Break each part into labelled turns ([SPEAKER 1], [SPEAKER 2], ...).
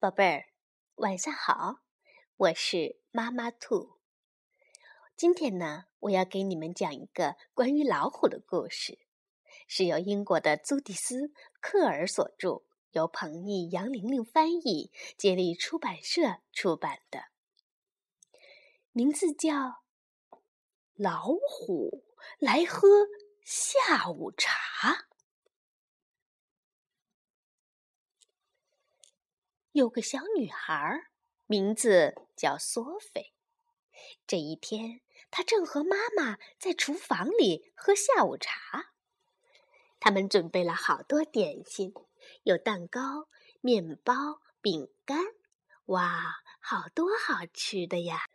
[SPEAKER 1] 宝贝儿，晚上好，我是妈妈兔。今天呢，我要给你们讲一个关于老虎的故事，是由英国的朱迪斯·克尔所著，由彭毅、杨玲玲翻译，接力出版社出版的，名字叫《老虎来喝下午茶》。有个小女孩，名字叫索菲。这一天，她正和妈妈在厨房里喝下午茶。他们准备了好多点心，有蛋糕、面包、饼干，哇，好多好吃的呀！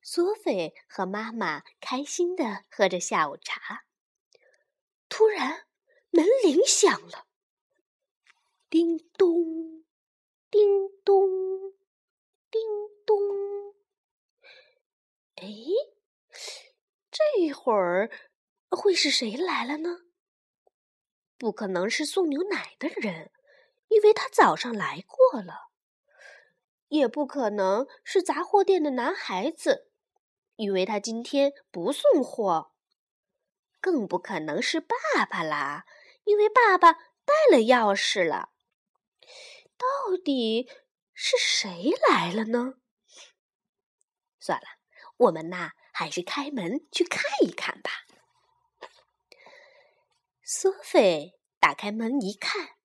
[SPEAKER 1] 索菲和妈妈开心的喝着下午茶。突然，门铃响了，叮咚。叮咚，叮咚！哎，这会儿会是谁来了呢？不可能是送牛奶的人，因为他早上来过了；也不可能是杂货店的男孩子，因为他今天不送货；更不可能是爸爸啦，因为爸爸带了钥匙了。到底是谁来了呢？算了，我们呐还是开门去看一看吧。索菲打开门一看，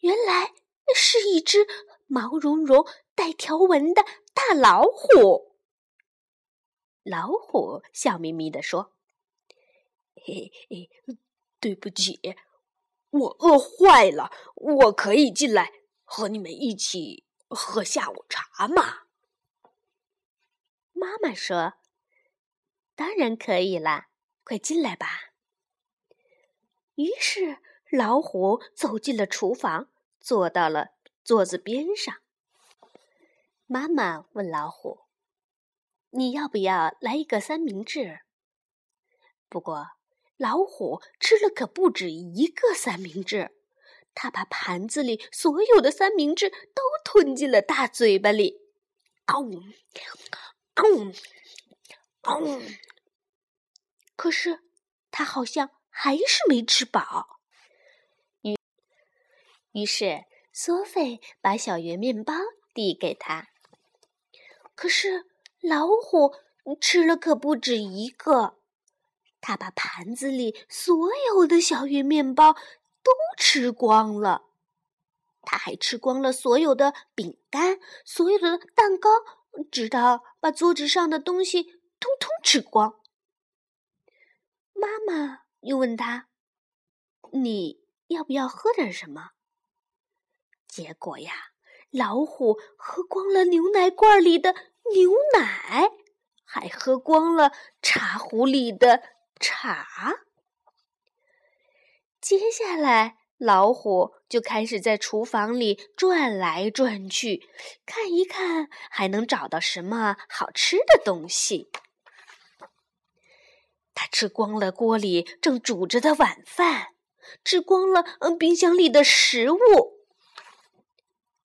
[SPEAKER 1] 原来是一只毛茸茸、带条纹的大老虎。老虎笑眯眯地说：“
[SPEAKER 2] 嘿嘿，对不起，我饿坏了，我可以进来。”和你们一起喝下午茶吗？
[SPEAKER 1] 妈妈说：“当然可以啦，快进来吧。”于是老虎走进了厨房，坐到了桌子边上。妈妈问老虎：“你要不要来一个三明治？”不过老虎吃了可不止一个三明治。他把盘子里所有的三明治都吞进了大嘴巴里，嗷呜，嗷呜，可是他好像还是没吃饱。于于是，索菲把小圆面包递给他。可是老虎吃了可不止一个，他把盘子里所有的小圆面包。都吃光了，他还吃光了所有的饼干，所有的蛋糕，直到把桌子上的东西通通吃光。妈妈又问他：“你要不要喝点什么？”结果呀，老虎喝光了牛奶罐里的牛奶，还喝光了茶壶里的茶。接下来，老虎就开始在厨房里转来转去，看一看还能找到什么好吃的东西。他吃光了锅里正煮着的晚饭，吃光了嗯冰箱里的食物。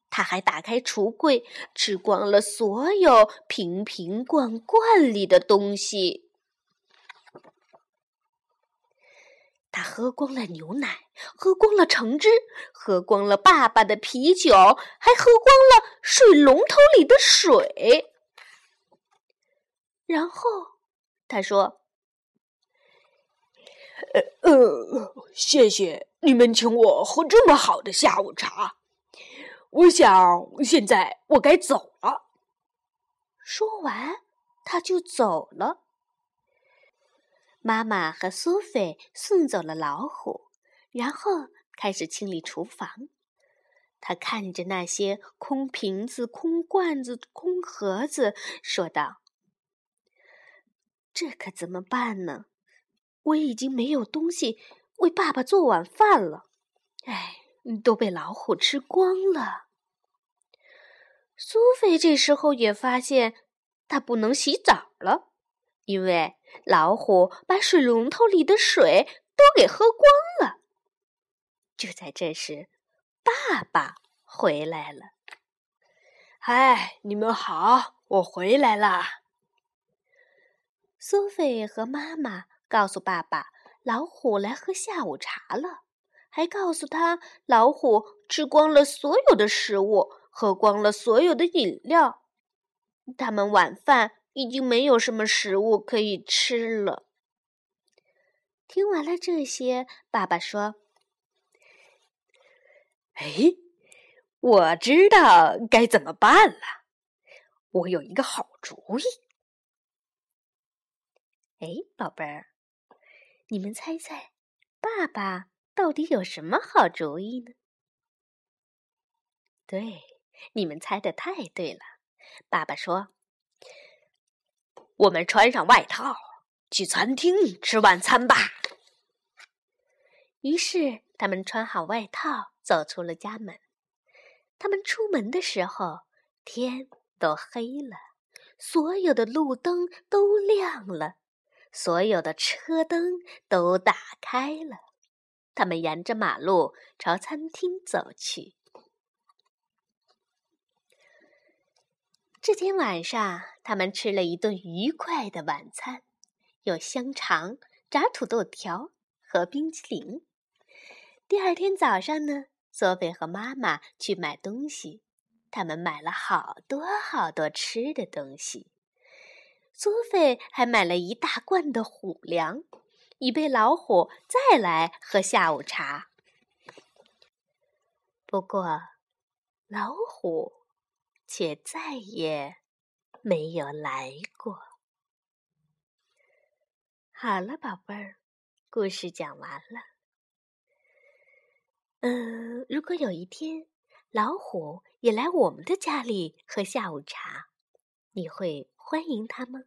[SPEAKER 1] 他还打开橱柜，吃光了所有瓶瓶罐罐里的东西。他喝光了牛奶，喝光了橙汁，喝光了爸爸的啤酒，还喝光了水龙头里的水。然后他说：“
[SPEAKER 2] 呃呃，谢谢你们请我喝这么好的下午茶。我想现在我该走了。”
[SPEAKER 1] 说完，他就走了。妈妈和苏菲送走了老虎，然后开始清理厨房。他看着那些空瓶子、空罐子、空盒子，说道：“这可怎么办呢？我已经没有东西为爸爸做晚饭了。哎，都被老虎吃光了。”苏菲这时候也发现，她不能洗澡了。因为老虎把水龙头里的水都给喝光了。就在这时，爸爸回来了。
[SPEAKER 2] 嗨，你们好，我回来啦。
[SPEAKER 1] 苏菲和妈妈告诉爸爸，老虎来喝下午茶了，还告诉他，老虎吃光了所有的食物，喝光了所有的饮料，他们晚饭已经没有什么食物可以吃了。听完了这些，爸爸说：“
[SPEAKER 2] 哎。”我知道该怎么办了，我有一个好主意。
[SPEAKER 1] 哎，宝贝儿，你们猜猜，爸爸到底有什么好主意呢？对，你们猜的太对了。爸爸说：“
[SPEAKER 2] 我们穿上外套，去餐厅吃晚餐吧。”
[SPEAKER 1] 于是，他们穿好外套，走出了家门。他们出门的时候，天都黑了，所有的路灯都亮了，所有的车灯都打开了。他们沿着马路朝餐厅走去。这天晚上，他们吃了一顿愉快的晚餐，有香肠、炸土豆条和冰淇淋。第二天早上呢？索菲和妈妈去买东西，他们买了好多好多吃的东西。索菲还买了一大罐的虎粮，以备老虎再来喝下午茶。不过，老虎却再也没有来过。好了，宝贝儿，故事讲完了。嗯，如果有一天老虎也来我们的家里喝下午茶，你会欢迎他吗？